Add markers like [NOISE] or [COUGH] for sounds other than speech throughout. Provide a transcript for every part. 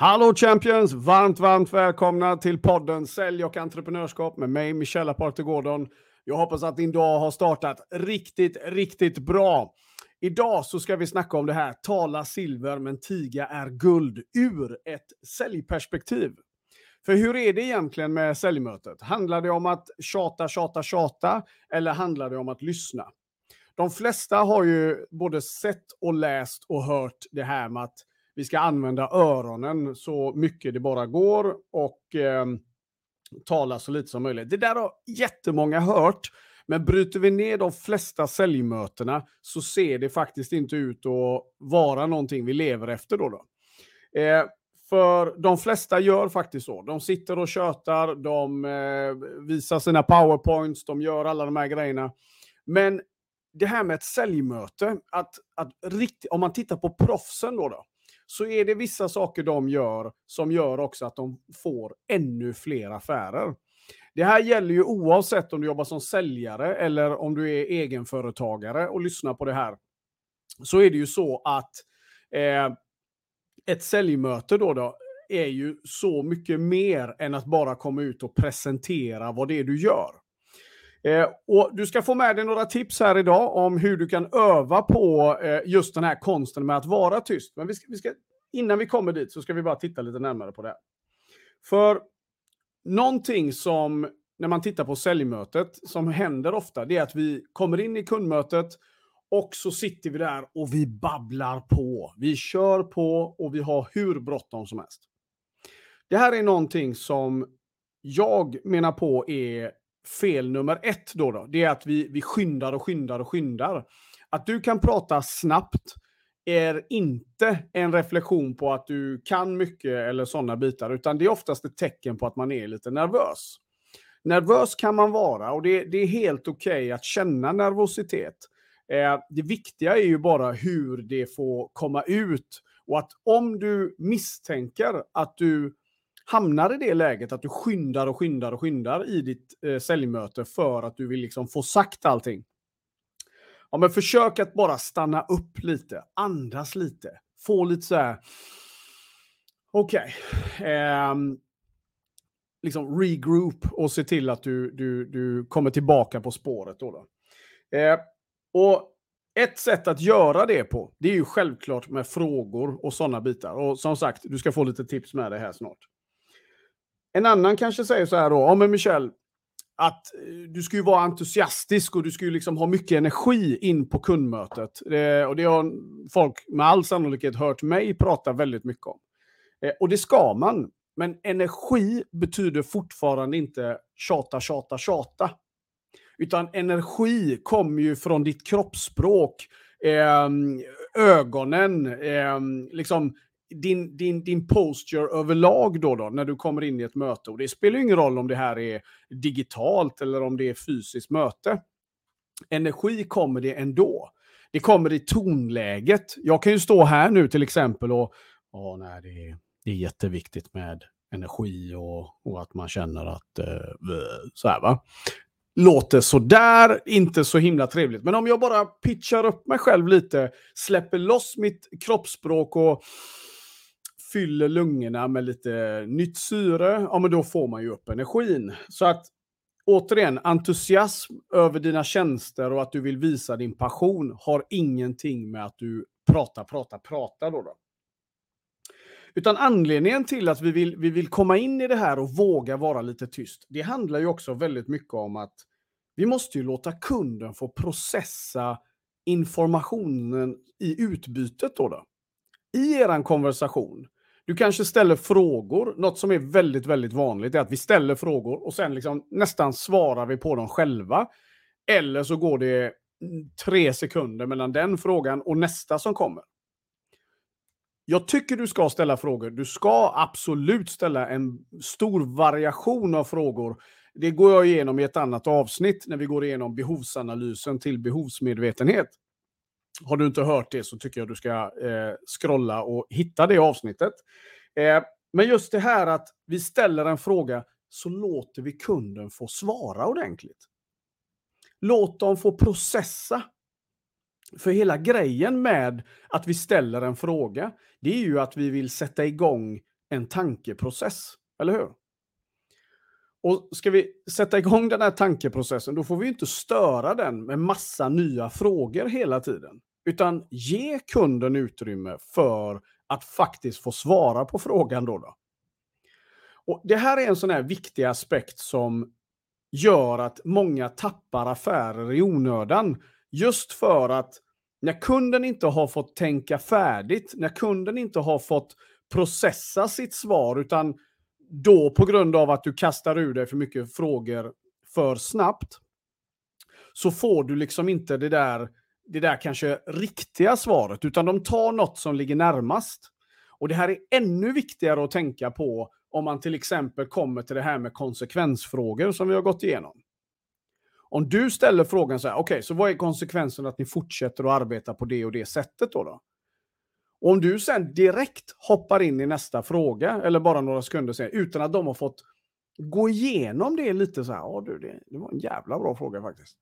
Hallå Champions! Varmt, varmt välkomna till podden Sälj och entreprenörskap med mig, Michelle Aparte Gordon. Jag hoppas att din dag har startat riktigt, riktigt bra. Idag så ska vi snacka om det här, tala silver men tiga är guld, ur ett säljperspektiv. För hur är det egentligen med säljmötet? Handlar det om att tjata, tjata, tjata eller handlar det om att lyssna? De flesta har ju både sett och läst och hört det här med att vi ska använda öronen så mycket det bara går och eh, tala så lite som möjligt. Det där har jättemånga hört, men bryter vi ner de flesta säljmötena så ser det faktiskt inte ut att vara någonting vi lever efter då. då. Eh, för de flesta gör faktiskt så. De sitter och tjötar, de eh, visar sina powerpoints, de gör alla de här grejerna. Men det här med ett säljmöte, att, att rikt, om man tittar på proffsen då, då, så är det vissa saker de gör som gör också att de får ännu fler affärer. Det här gäller ju oavsett om du jobbar som säljare eller om du är egenföretagare och lyssnar på det här. Så är det ju så att eh, ett säljmöte då, då är ju så mycket mer än att bara komma ut och presentera vad det är du gör. Eh, och du ska få med dig några tips här idag om hur du kan öva på eh, just den här konsten med att vara tyst. Men vi ska, vi ska, innan vi kommer dit så ska vi bara titta lite närmare på det. För någonting som, när man tittar på säljmötet, som händer ofta, det är att vi kommer in i kundmötet och så sitter vi där och vi babblar på. Vi kör på och vi har hur bråttom som helst. Det här är någonting som jag menar på är fel nummer ett då, då. Det är att vi, vi skyndar och skyndar och skyndar. Att du kan prata snabbt är inte en reflektion på att du kan mycket eller sådana bitar, utan det är oftast ett tecken på att man är lite nervös. Nervös kan man vara och det, det är helt okej okay att känna nervositet. Eh, det viktiga är ju bara hur det får komma ut och att om du misstänker att du hamnar i det läget att du skyndar och skyndar och skyndar i ditt eh, säljmöte för att du vill liksom få sagt allting. Ja, men försök att bara stanna upp lite, andas lite, få lite så här. Okej. Okay. Eh, liksom regroup och se till att du, du, du kommer tillbaka på spåret. Då, då. Eh, och ett sätt att göra det på, det är ju självklart med frågor och sådana bitar. Och som sagt, du ska få lite tips med det här snart. En annan kanske säger så här då, ja men Michel, att eh, du ska ju vara entusiastisk och du ska ju liksom ha mycket energi in på kundmötet. Det, och det har folk med all sannolikhet hört mig prata väldigt mycket om. Eh, och det ska man. Men energi betyder fortfarande inte tjata, tjata, tjata. Utan energi kommer ju från ditt kroppsspråk, eh, ögonen, eh, liksom din, din, din posture överlag då, då, när du kommer in i ett möte. Och det spelar ingen roll om det här är digitalt eller om det är fysiskt möte. Energi kommer det ändå. Det kommer i tonläget. Jag kan ju stå här nu till exempel och ja, nej, det, är, det är jätteviktigt med energi och, och att man känner att eh, så här va. Låter sådär, inte så himla trevligt. Men om jag bara pitchar upp mig själv lite, släpper loss mitt kroppsspråk och fyller lungorna med lite nytt syre, ja men då får man ju upp energin. Så att återigen, entusiasm över dina tjänster och att du vill visa din passion har ingenting med att du pratar, pratar, pratar då. då. Utan anledningen till att vi vill, vi vill komma in i det här och våga vara lite tyst, det handlar ju också väldigt mycket om att vi måste ju låta kunden få processa informationen i utbytet då. då. I er konversation du kanske ställer frågor. Något som är väldigt, väldigt vanligt är att vi ställer frågor och sen liksom nästan svarar vi på dem själva. Eller så går det tre sekunder mellan den frågan och nästa som kommer. Jag tycker du ska ställa frågor. Du ska absolut ställa en stor variation av frågor. Det går jag igenom i ett annat avsnitt när vi går igenom behovsanalysen till behovsmedvetenhet. Har du inte hört det så tycker jag du ska eh, scrolla och hitta det avsnittet. Eh, men just det här att vi ställer en fråga så låter vi kunden få svara ordentligt. Låt dem få processa. För hela grejen med att vi ställer en fråga, det är ju att vi vill sätta igång en tankeprocess, eller hur? Och ska vi sätta igång den här tankeprocessen, då får vi inte störa den med massa nya frågor hela tiden. Utan ge kunden utrymme för att faktiskt få svara på frågan då. då. Och Det här är en sån här viktig aspekt som gör att många tappar affärer i onödan. Just för att när kunden inte har fått tänka färdigt, när kunden inte har fått processa sitt svar, utan då på grund av att du kastar ur dig för mycket frågor för snabbt, så får du liksom inte det där, det där kanske riktiga svaret, utan de tar något som ligger närmast. Och det här är ännu viktigare att tänka på om man till exempel kommer till det här med konsekvensfrågor som vi har gått igenom. Om du ställer frågan så här, okej, okay, så vad är konsekvensen att ni fortsätter att arbeta på det och det sättet då? då? Och om du sen direkt hoppar in i nästa fråga, eller bara några sekunder senare, utan att de har fått gå igenom det lite så här, ja du, det, det var en jävla bra fråga faktiskt.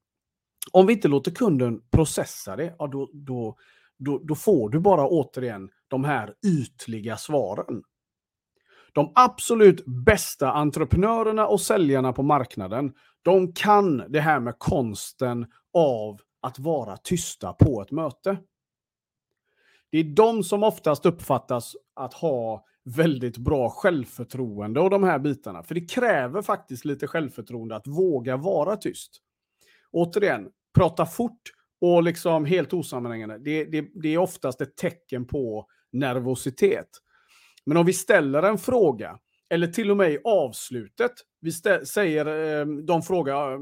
Om vi inte låter kunden processa det, ja, då, då, då, då får du bara återigen de här ytliga svaren. De absolut bästa entreprenörerna och säljarna på marknaden, de kan det här med konsten av att vara tysta på ett möte. Det är de som oftast uppfattas att ha väldigt bra självförtroende och de här bitarna. För det kräver faktiskt lite självförtroende att våga vara tyst. Återigen, prata fort och liksom helt osammanhängande. Det, det, det är oftast ett tecken på nervositet. Men om vi ställer en fråga, eller till och med i avslutet, vi säger, eh, de frågar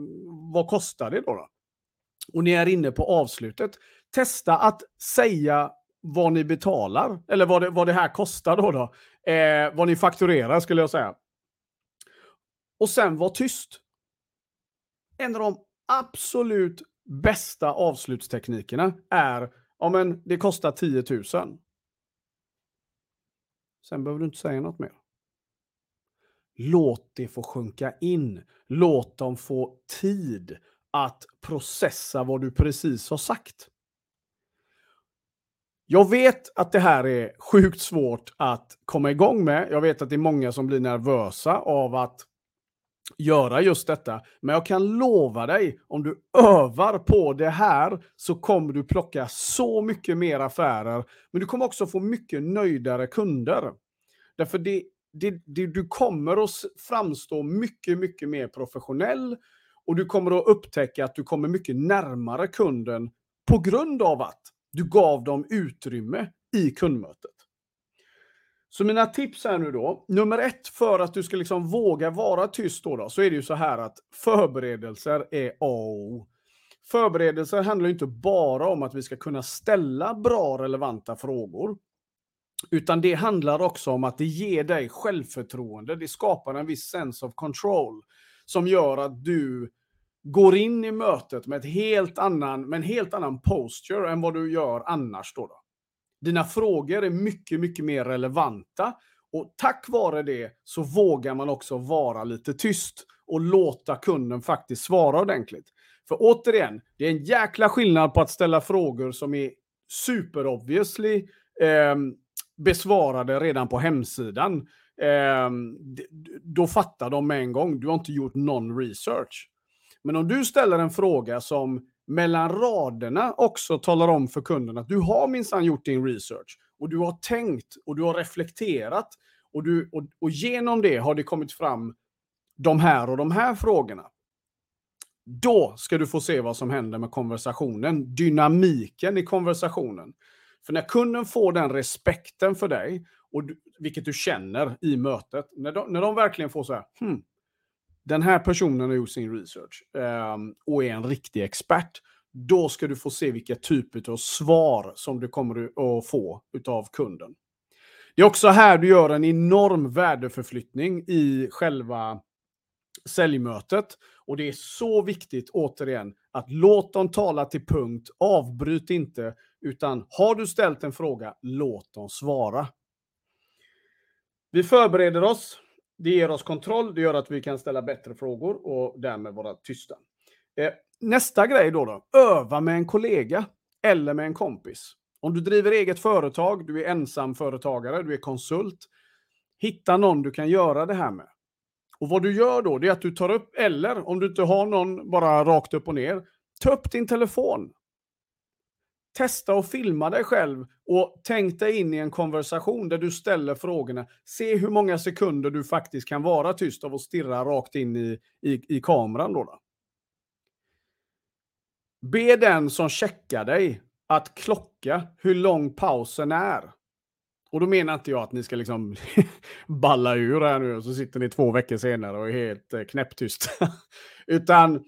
vad kostar det då, då? Och ni är inne på avslutet. Testa att säga vad ni betalar, eller vad det, vad det här kostar då. då. Eh, vad ni fakturerar skulle jag säga. Och sen var tyst. En av de absolut bästa avslutsteknikerna är, ja men det kostar 10 000. Sen behöver du inte säga något mer. Låt det få sjunka in. Låt dem få tid att processa vad du precis har sagt. Jag vet att det här är sjukt svårt att komma igång med. Jag vet att det är många som blir nervösa av att göra just detta. Men jag kan lova dig, om du övar på det här så kommer du plocka så mycket mer affärer. Men du kommer också få mycket nöjdare kunder. Därför det, det, det, du kommer att framstå mycket, mycket mer professionell och du kommer att upptäcka att du kommer mycket närmare kunden på grund av att du gav dem utrymme i kundmötet. Så mina tips här nu då. Nummer ett för att du ska liksom våga vara tyst då, då så är det ju så här att förberedelser är A och Förberedelser handlar inte bara om att vi ska kunna ställa bra relevanta frågor. Utan det handlar också om att det ger dig självförtroende. Det skapar en viss sense of control som gör att du går in i mötet med, ett helt annan, med en helt annan posture än vad du gör annars. Då, då. Dina frågor är mycket, mycket mer relevanta och tack vare det så vågar man också vara lite tyst och låta kunden faktiskt svara ordentligt. För återigen, det är en jäkla skillnad på att ställa frågor som är super obviously eh, besvarade redan på hemsidan. Eh, då fattar de med en gång. Du har inte gjort någon research. Men om du ställer en fråga som mellan raderna också talar om för kunden att du har minsann gjort din research och du har tänkt och du har reflekterat och, du, och, och genom det har det kommit fram de här och de här frågorna. Då ska du få se vad som händer med konversationen, dynamiken i konversationen. För när kunden får den respekten för dig, och du, vilket du känner i mötet, när de, när de verkligen får så här, hmm, den här personen har gjort sin research ehm, och är en riktig expert, då ska du få se vilka typer av svar som du kommer att få av kunden. Det är också här du gör en enorm värdeförflyttning i själva säljmötet. Och det är så viktigt, återigen, att låt dem tala till punkt. Avbryt inte, utan har du ställt en fråga, låt dem svara. Vi förbereder oss det ger oss kontroll, det gör att vi kan ställa bättre frågor och därmed vara tysta. Eh, nästa grej då, då, öva med en kollega eller med en kompis. Om du driver eget företag, du är ensamföretagare, du är konsult, Hitta någon du kan göra det här med. Och vad du gör då, det är att du tar upp, eller om du inte har någon bara rakt upp och ner, ta upp din telefon. Testa att filma dig själv och tänk dig in i en konversation där du ställer frågorna. Se hur många sekunder du faktiskt kan vara tyst av att stirra rakt in i, i, i kameran. Då, då. Be den som checkar dig att klocka hur lång pausen är. Och då menar inte jag att ni ska liksom [LAUGHS] balla ur här nu och så sitter ni två veckor senare och är helt eh, knäpptysta. [LAUGHS] Utan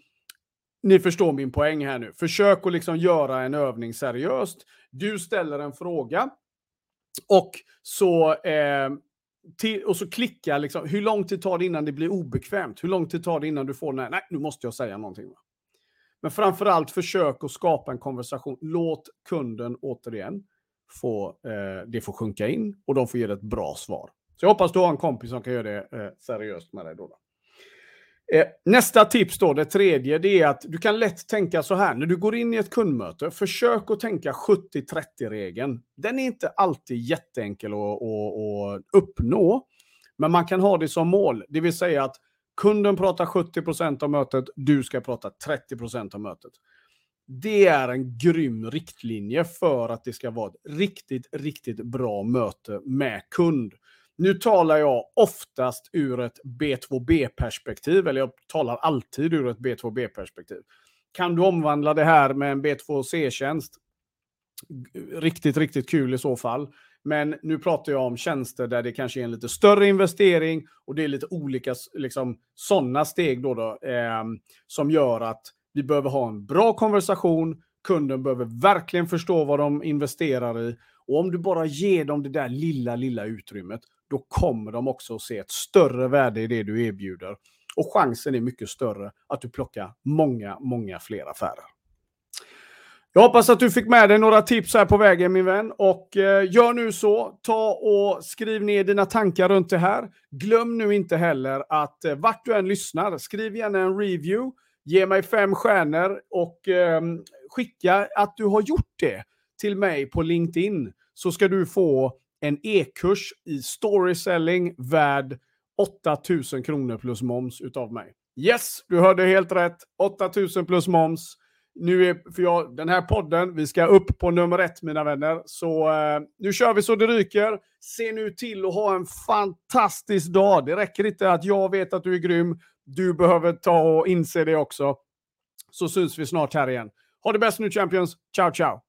ni förstår min poäng här nu. Försök att liksom göra en övning seriöst. Du ställer en fråga och så, eh, till, och så klicka liksom, hur lång tid tar det innan det blir obekvämt? Hur lång tid tar det innan du får nej, nej nu måste jag säga någonting. Va? Men framförallt försök att skapa en konversation. Låt kunden återigen få, eh, det får sjunka in och de får ge dig ett bra svar. Så jag hoppas du har en kompis som kan göra det eh, seriöst med dig. Då, då. Eh, nästa tips då, det tredje, det är att du kan lätt tänka så här. När du går in i ett kundmöte, försök att tänka 70-30-regeln. Den är inte alltid jätteenkel att, att, att uppnå. Men man kan ha det som mål. Det vill säga att kunden pratar 70% av mötet, du ska prata 30% av mötet. Det är en grym riktlinje för att det ska vara ett riktigt, riktigt bra möte med kund. Nu talar jag oftast ur ett B2B-perspektiv, eller jag talar alltid ur ett B2B-perspektiv. Kan du omvandla det här med en B2C-tjänst? Riktigt, riktigt kul i så fall. Men nu pratar jag om tjänster där det kanske är en lite större investering och det är lite olika liksom, sådana steg då, då eh, som gör att vi behöver ha en bra konversation. Kunden behöver verkligen förstå vad de investerar i. Och om du bara ger dem det där lilla, lilla utrymmet, då kommer de också att se ett större värde i det du erbjuder. Och chansen är mycket större att du plockar många, många fler affärer. Jag hoppas att du fick med dig några tips här på vägen min vän. Och eh, gör nu så, ta och skriv ner dina tankar runt det här. Glöm nu inte heller att eh, vart du än lyssnar, skriv gärna en review, ge mig fem stjärnor och eh, skicka att du har gjort det till mig på LinkedIn. Så ska du få en e-kurs i storyselling värd 8000 kronor plus moms utav mig. Yes, du hörde helt rätt. 8000 plus moms. Nu är, för jag, den här podden, vi ska upp på nummer ett mina vänner. Så eh, nu kör vi så det ryker. Se nu till att ha en fantastisk dag. Det räcker inte att jag vet att du är grym. Du behöver ta och inse det också. Så syns vi snart här igen. Ha det bäst nu Champions. Ciao, ciao!